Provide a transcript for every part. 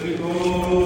Ελευθερικός ο Θεός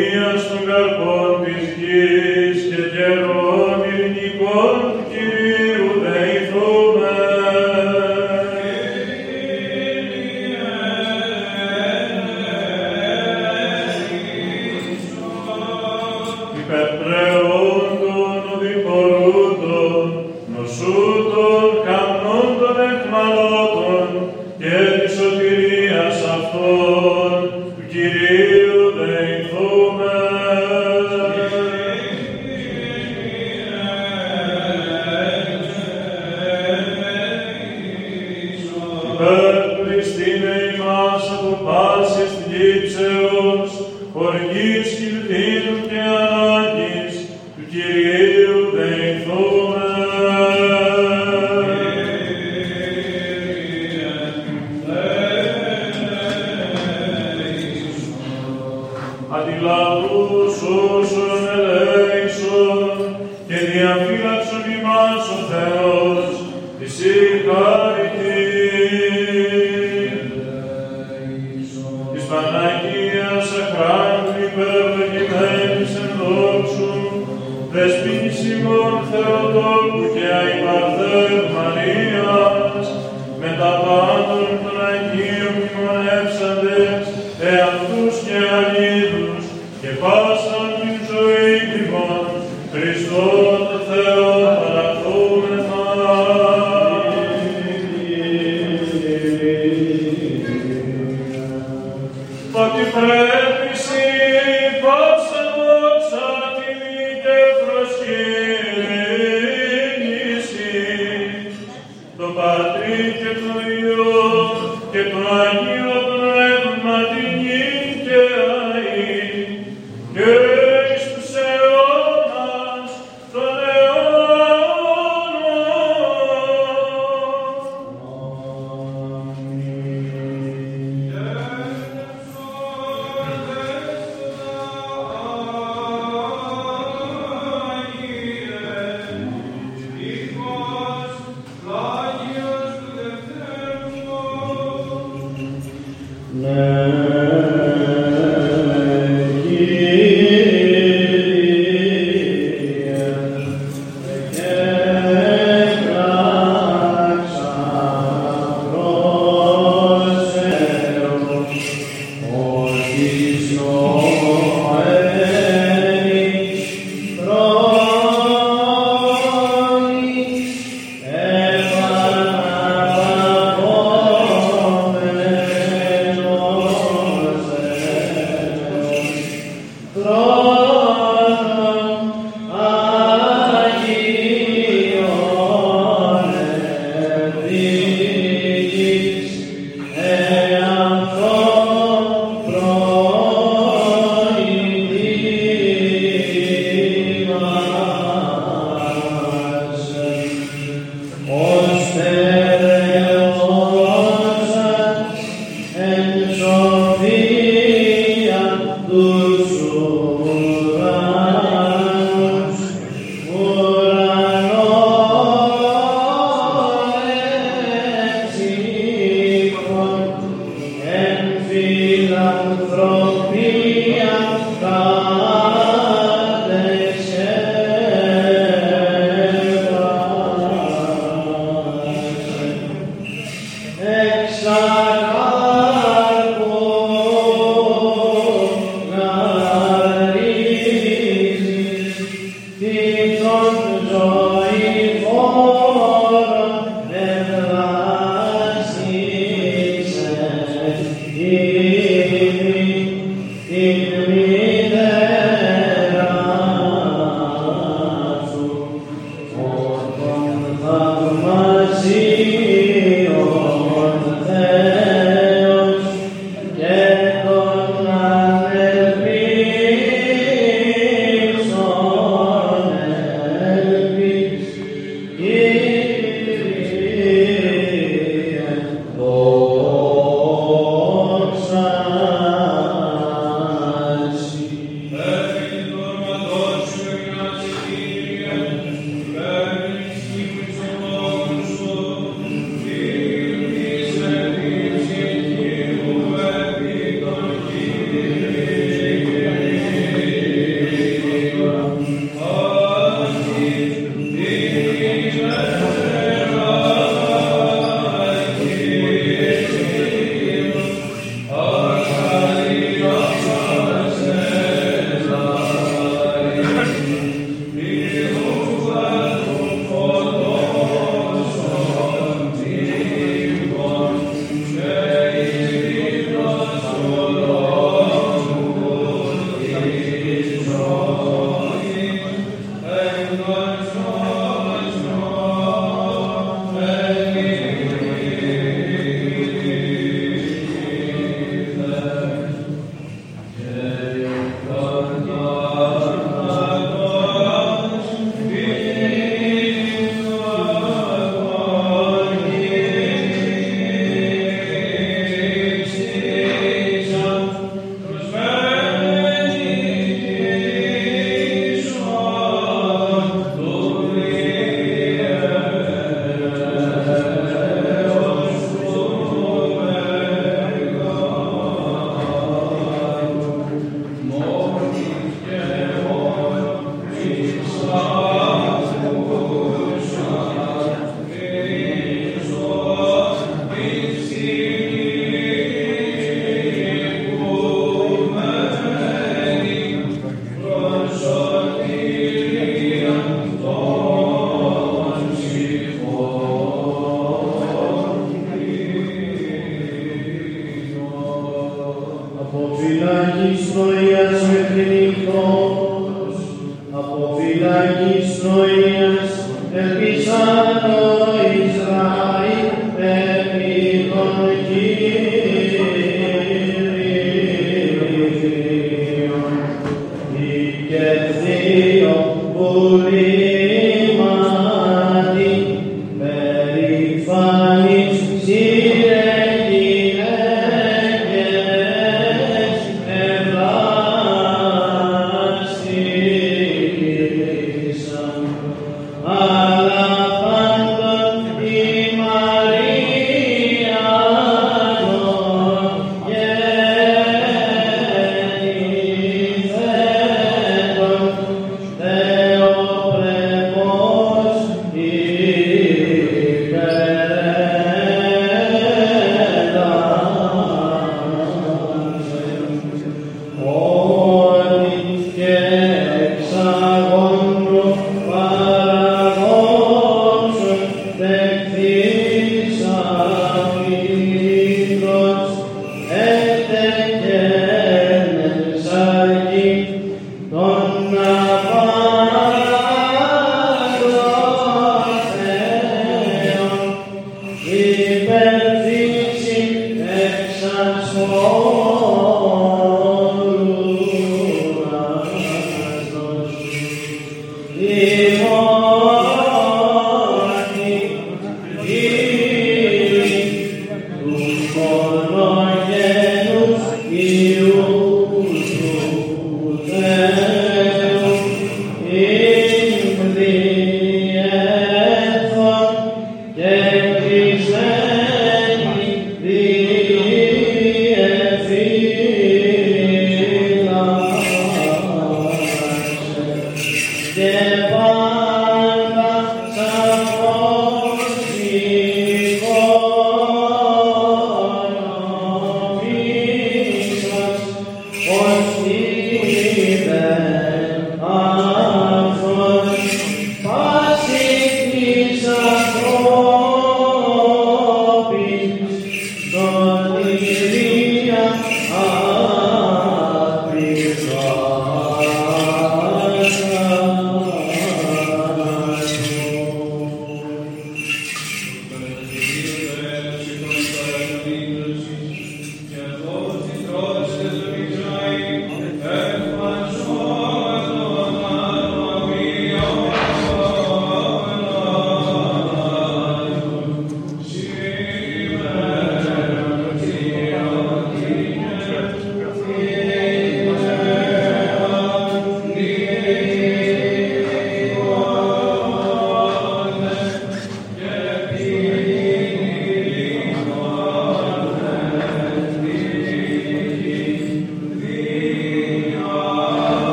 εφορίας των καρπών της γης και καιρών ειρηνικών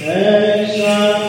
Krishna.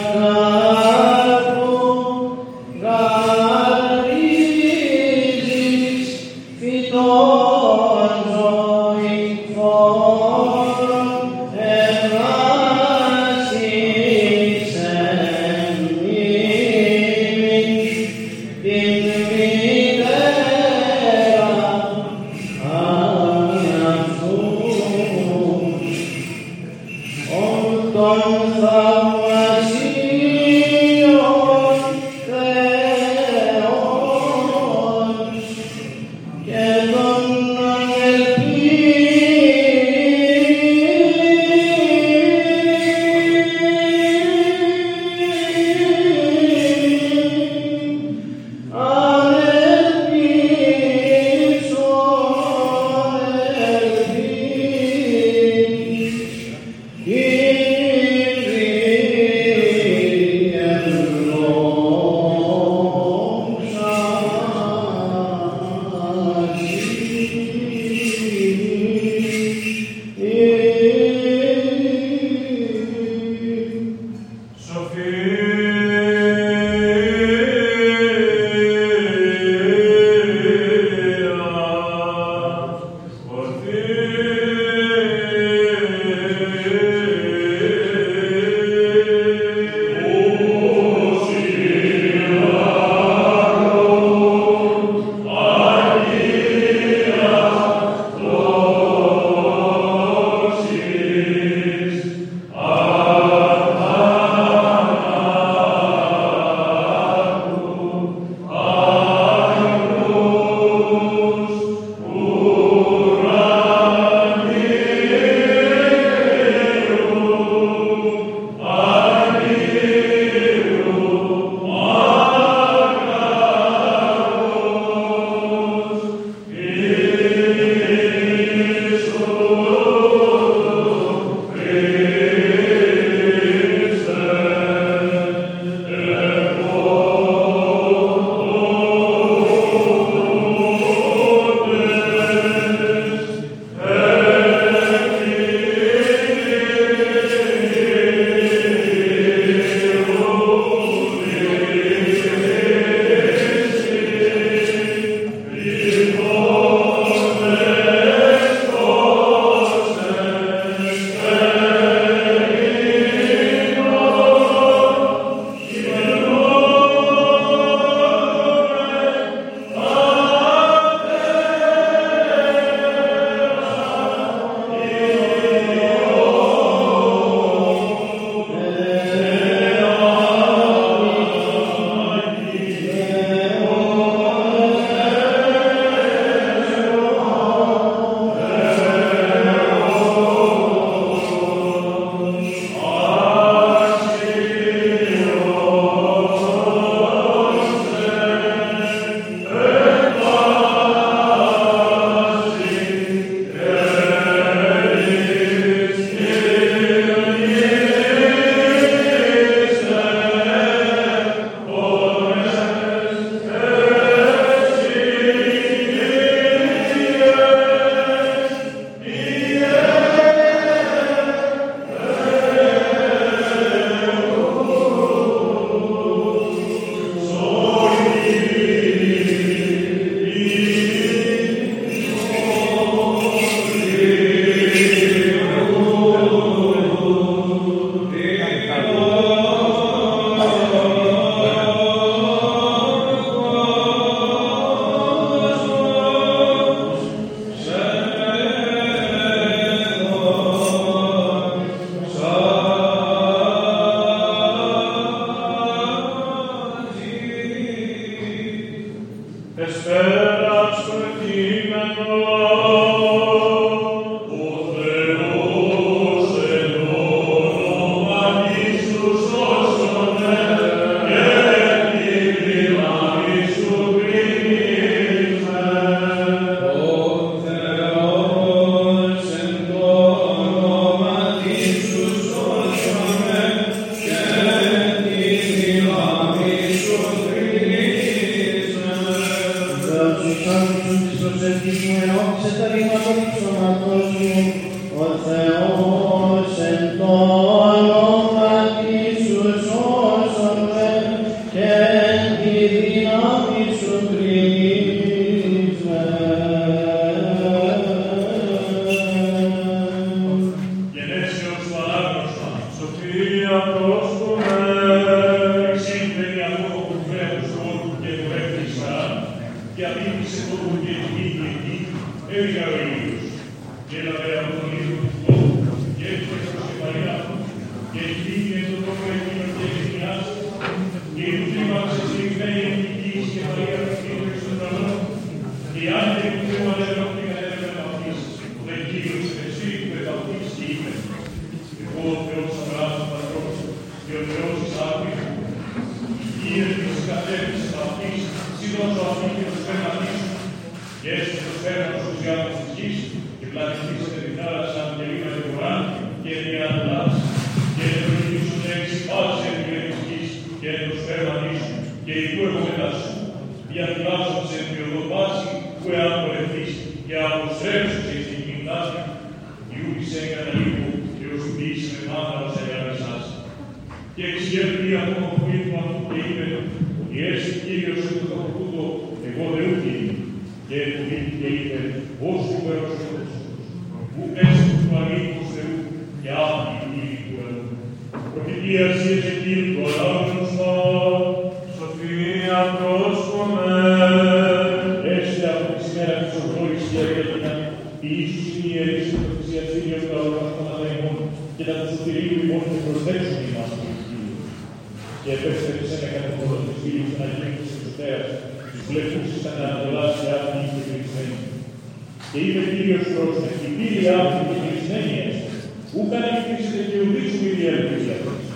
Ούκαν εκκλείσετε και ουδίσου η διαλογία αυτής.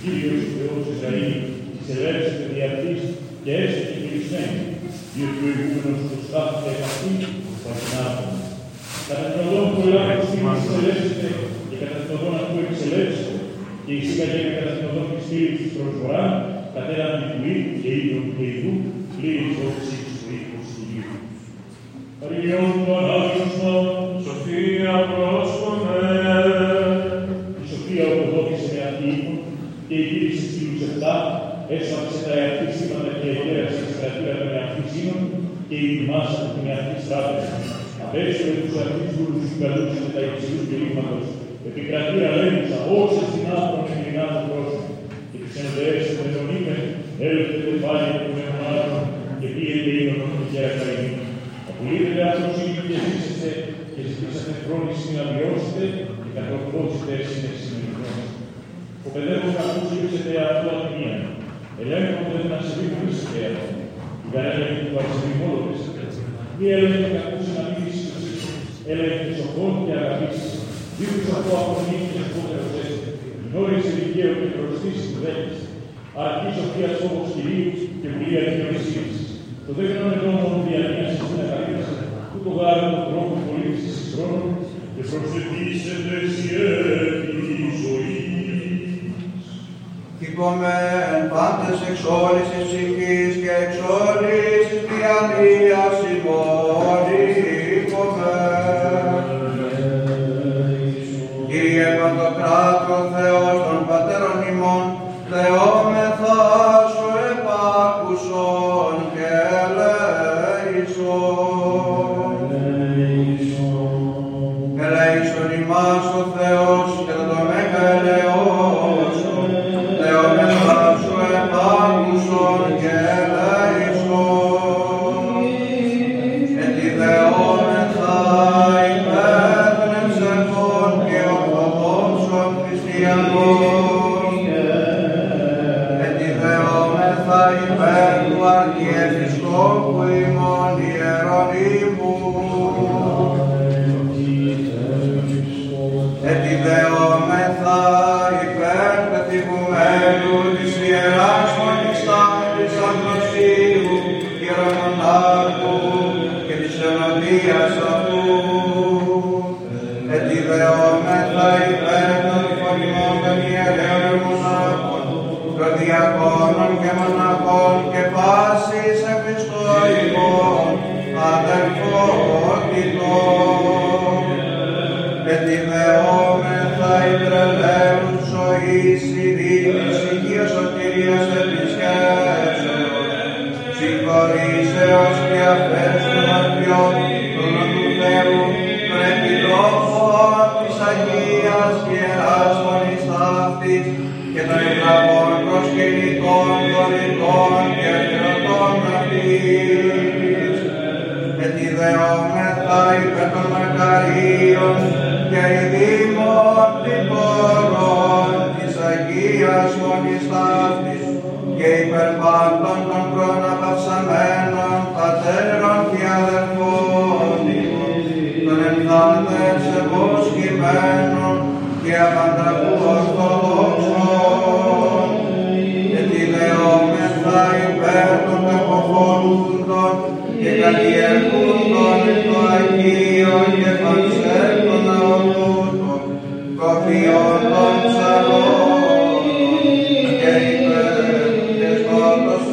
Κύριος ο Θεός Ισραήλ, της ελεύσετε δι' αυτής και έστε και κλεισμένοι, διότι ο ηγούμενος του στάθηκε επ' αυτήν, παθηνάτων. Κατά την οδόν που ελάβει της εξελεύσετε και κατά την οδόν αυτού εξελεύσετε, και εισήγαγε κατά την οδόν της φίλης της προσφορά, κατέραν του οίκου και ίδιον και ειδού, πλήρης όψη του οίκου του Κύριου. Παρηγιών του ανάγνωστα, της φίλους επτά, έσφαξε τα εαυτή σήματα και εγέρασε της κρατήρα των εαυτή σύνων και η μάσα του την εαυτή τράπεζα. Απέστρεψε τους εαυτούς βούλους τους καλούς με τα υψηλούς κηρύγματος, επικρατεία λέγουσα όσες την άπρον ειλινά του πρόσωπου. Και τους ενδέες των ενωνίμεν, έλευτε το πάλι του μεμονάτων και πήγαινε ήλον των χέρα καημή. Απολύτετε αυτοσύνη και ζήσετε και ζητήσατε φρόνηση να βιώσετε και κατορθώσετε συνεξημερινός. Ο παιδεύων κακούς ρίξετε αυτό ατμία. Ελέγχον δεν να σε δίνουν ρίξετε αυτό. Η καρέλα του παρσεβή μόνο ρίξετε. Μη έλεγχε κακούς να μην ρίξετε. Έλεγχε σοφών και αγαπήσεις. Δίχως αυτό απονεί και σοφότερος έστε. Γνώρισε δικαίως και προστήσει του δέχεις. Αρκεί σοφία φόβος Κυρίου και βουλία δικαιοσύνης. Το δε γνώμη νόμο διανύας στην αγαλίαση, τούτο γάρε τον τρόπο πολίτησης εις χρόνων και προσθετήσετε η ζωή. Υπομεν πάντες εξ όλης της ψυχής και εξ όλης της διαλύας ημών υπομεν. Κύριε Παντοκράτο Θεός δεόμεθα υπέρ των μακαρίων και ειδήμων τυπωρών της Αγίας Μονής Ταύτης και υπέρ πάντων των κροναπαυσαμένων πατέρων και αδερφών των ενθάντε ψευούς κειμένων και απανταγού ορθοδόξων και τη δεόμεθα υπέρ των εποχωρούντων και καλλιεργούντον το Αγίο και πανσέρτον αωτούτο, το ποιόν των ψαλών. Και υπέρ και σκότος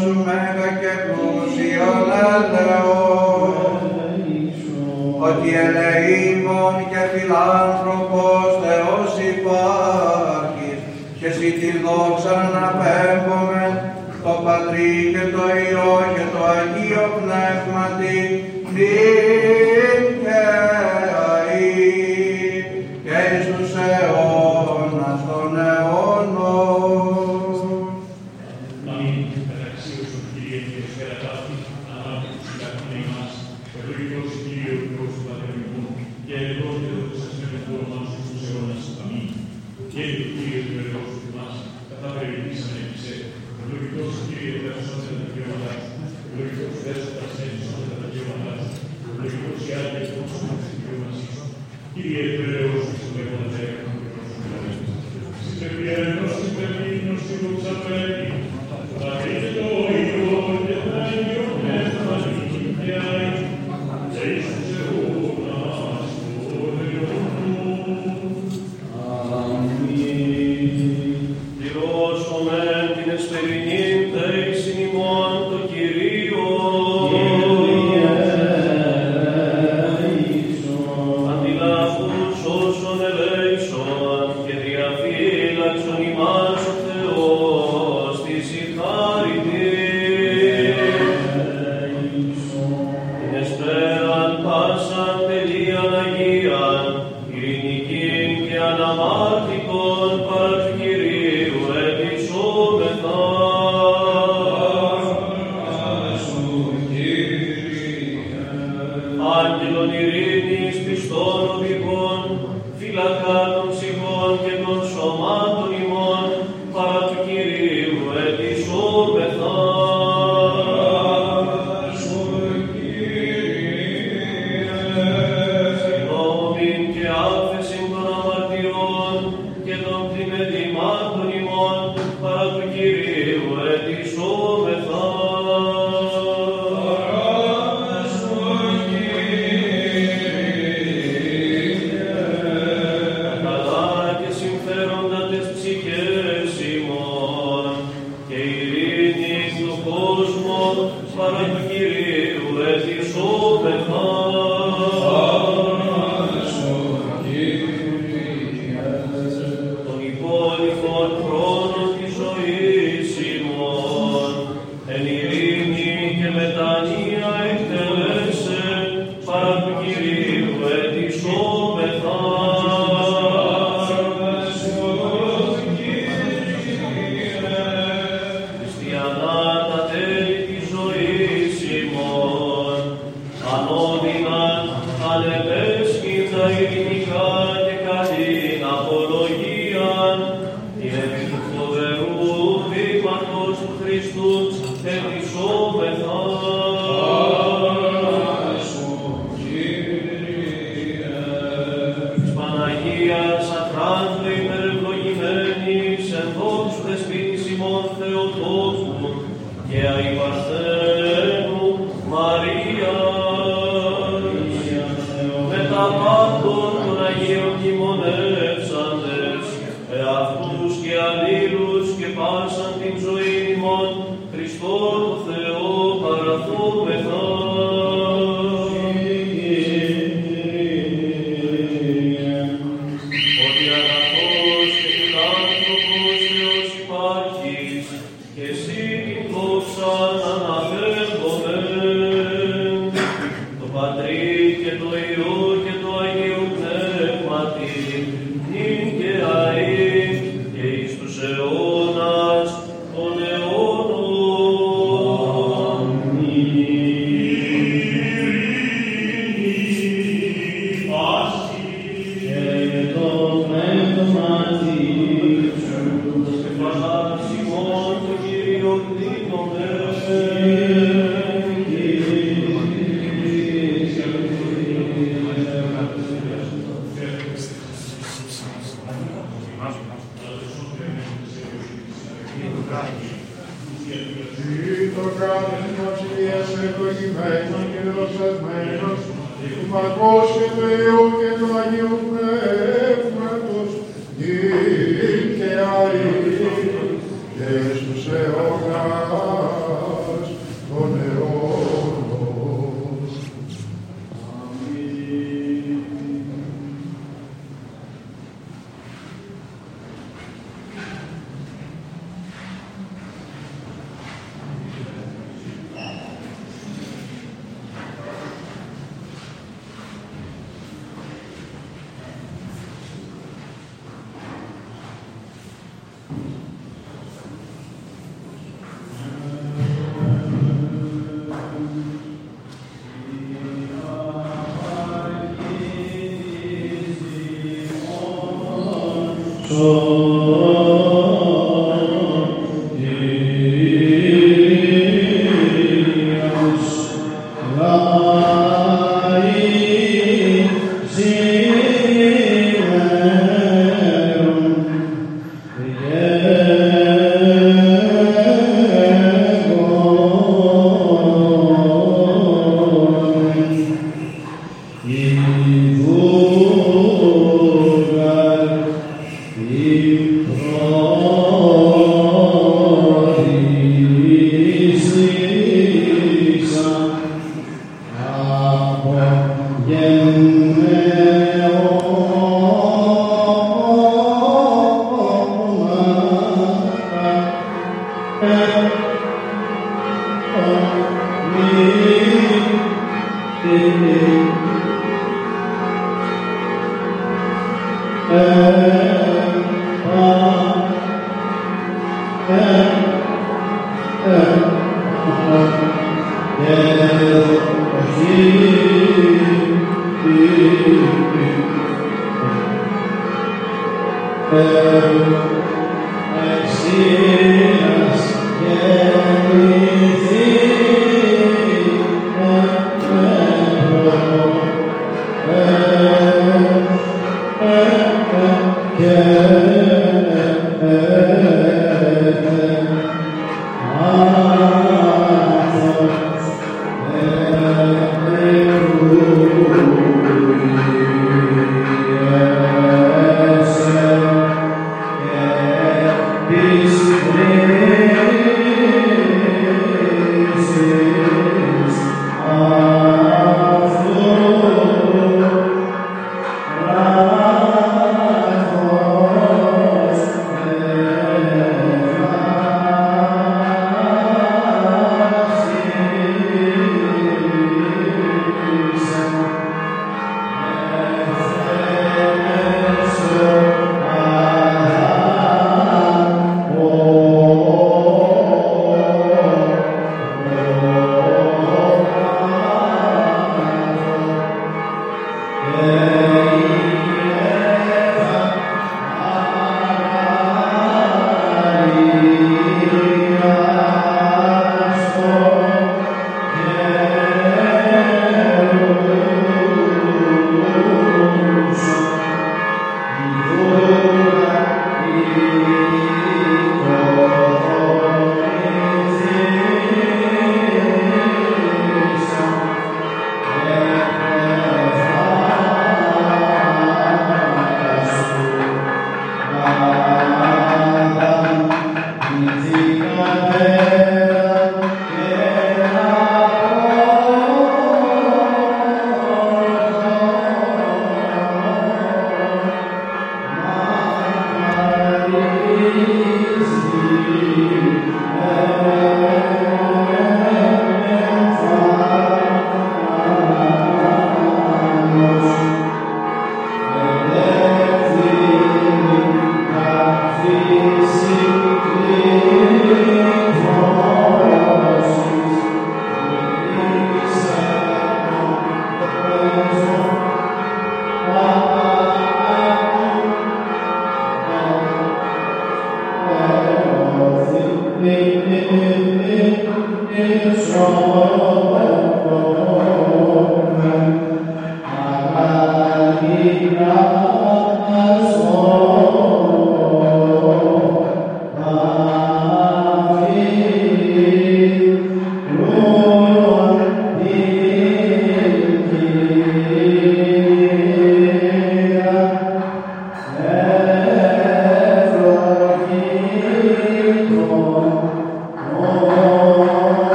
σου μέγα και πλούσιον ότι και φιλάνθρωπος και εσύ Πατρί και το Υιό και το Αγίο Πνεύματι, علي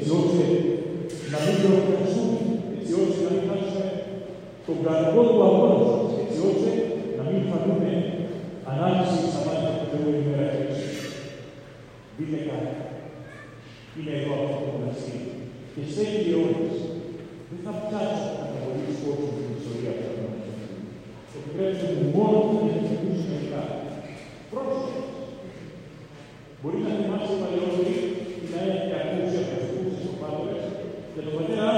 έτσι ώστε να μην προκριθούμε, έτσι ώστε να μην χάσουμε τον κανονικό του αγώνας μα, έτσι ώστε να μην φανούμε ανάλυση στα μάτια που Θεού ημέρα και. Δείτε κάτι. Είναι εδώ αυτό το. Και σε οι ώρες. Δεν θα πιάσω να καταβολήσω όσο την ιστορία που θα κάνω. Επιτρέψτε μου μόνο να εξηγήσω. Πρόσεχε. Μπορεί να θυμάσαι Yeah.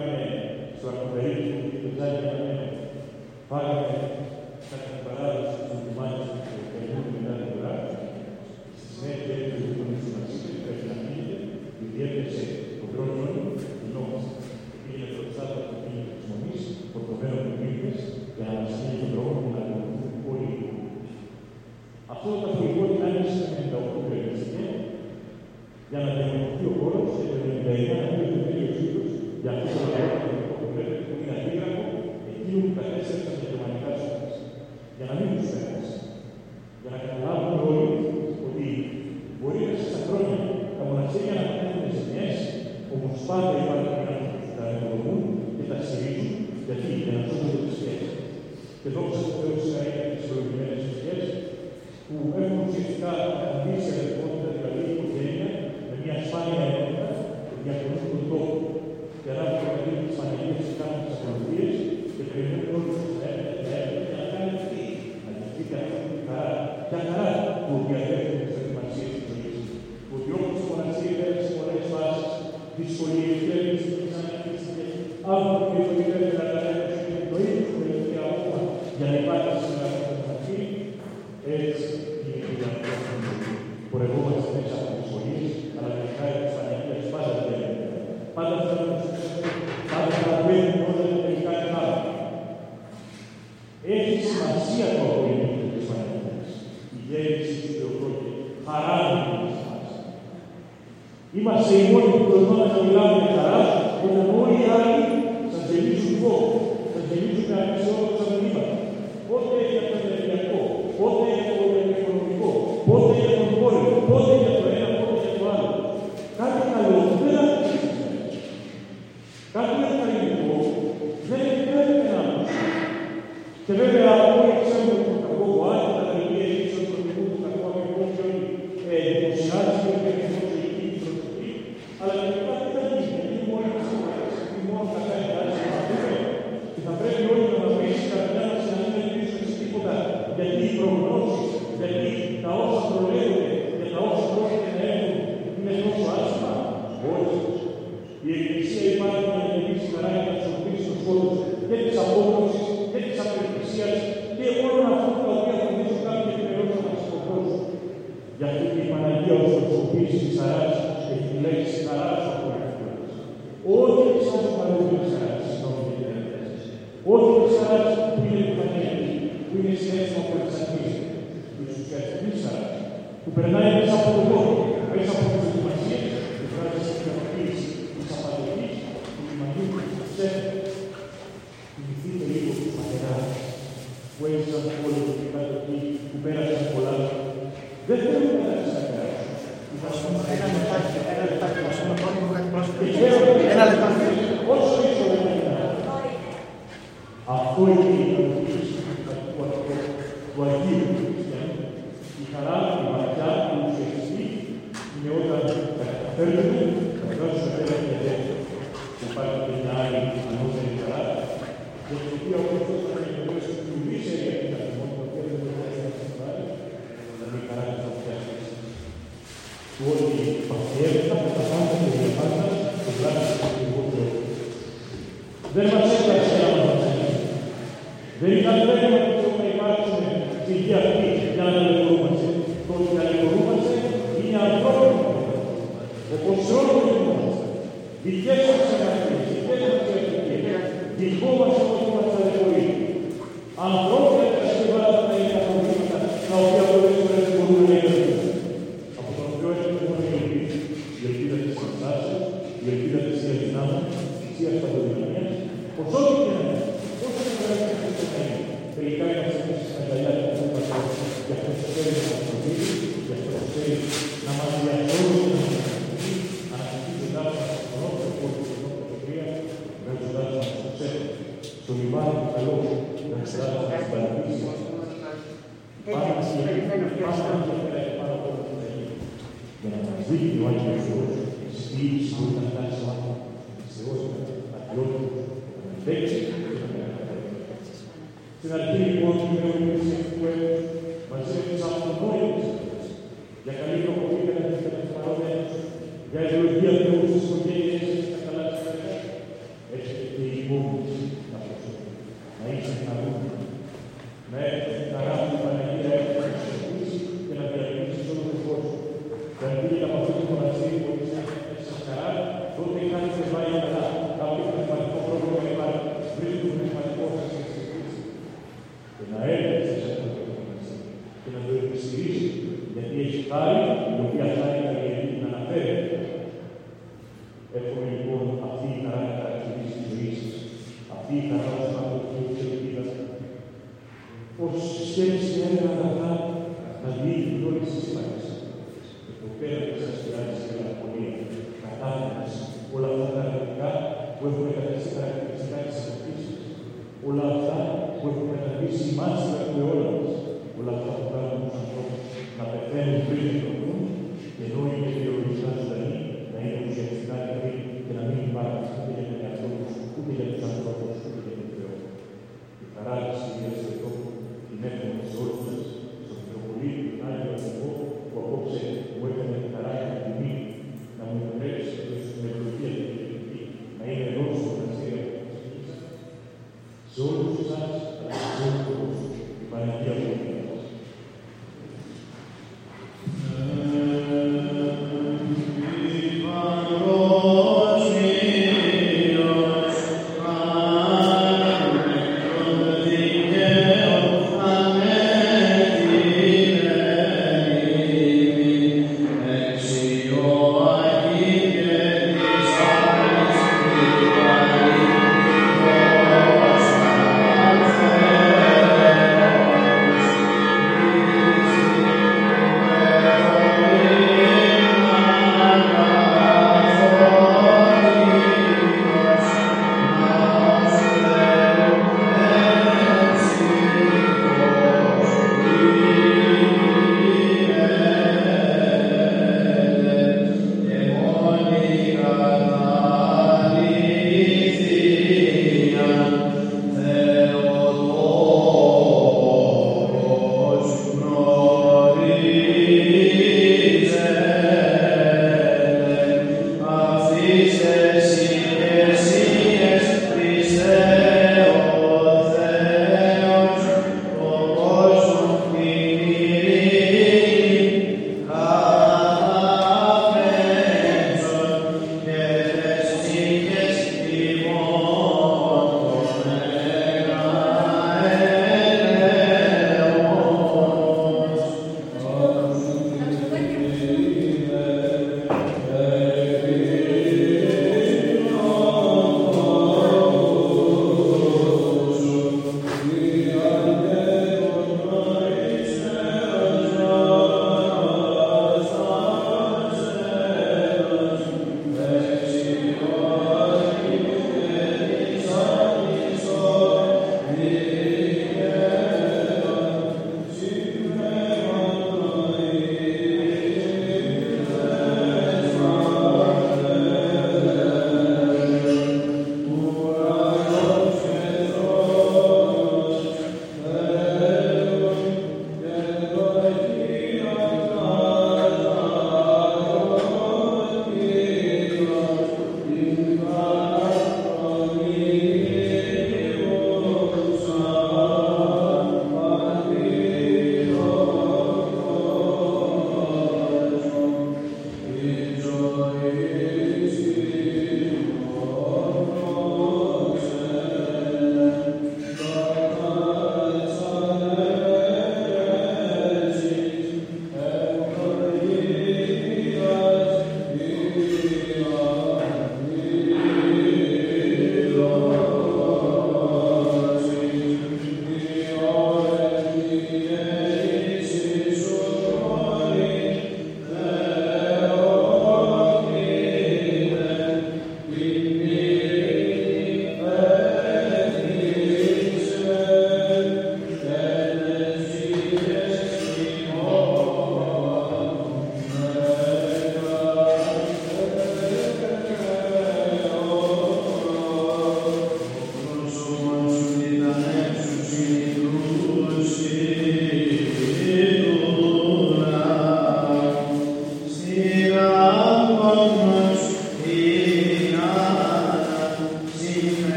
katika neno tunakubariki kupitia neno Bwana, tunakubariki katika maji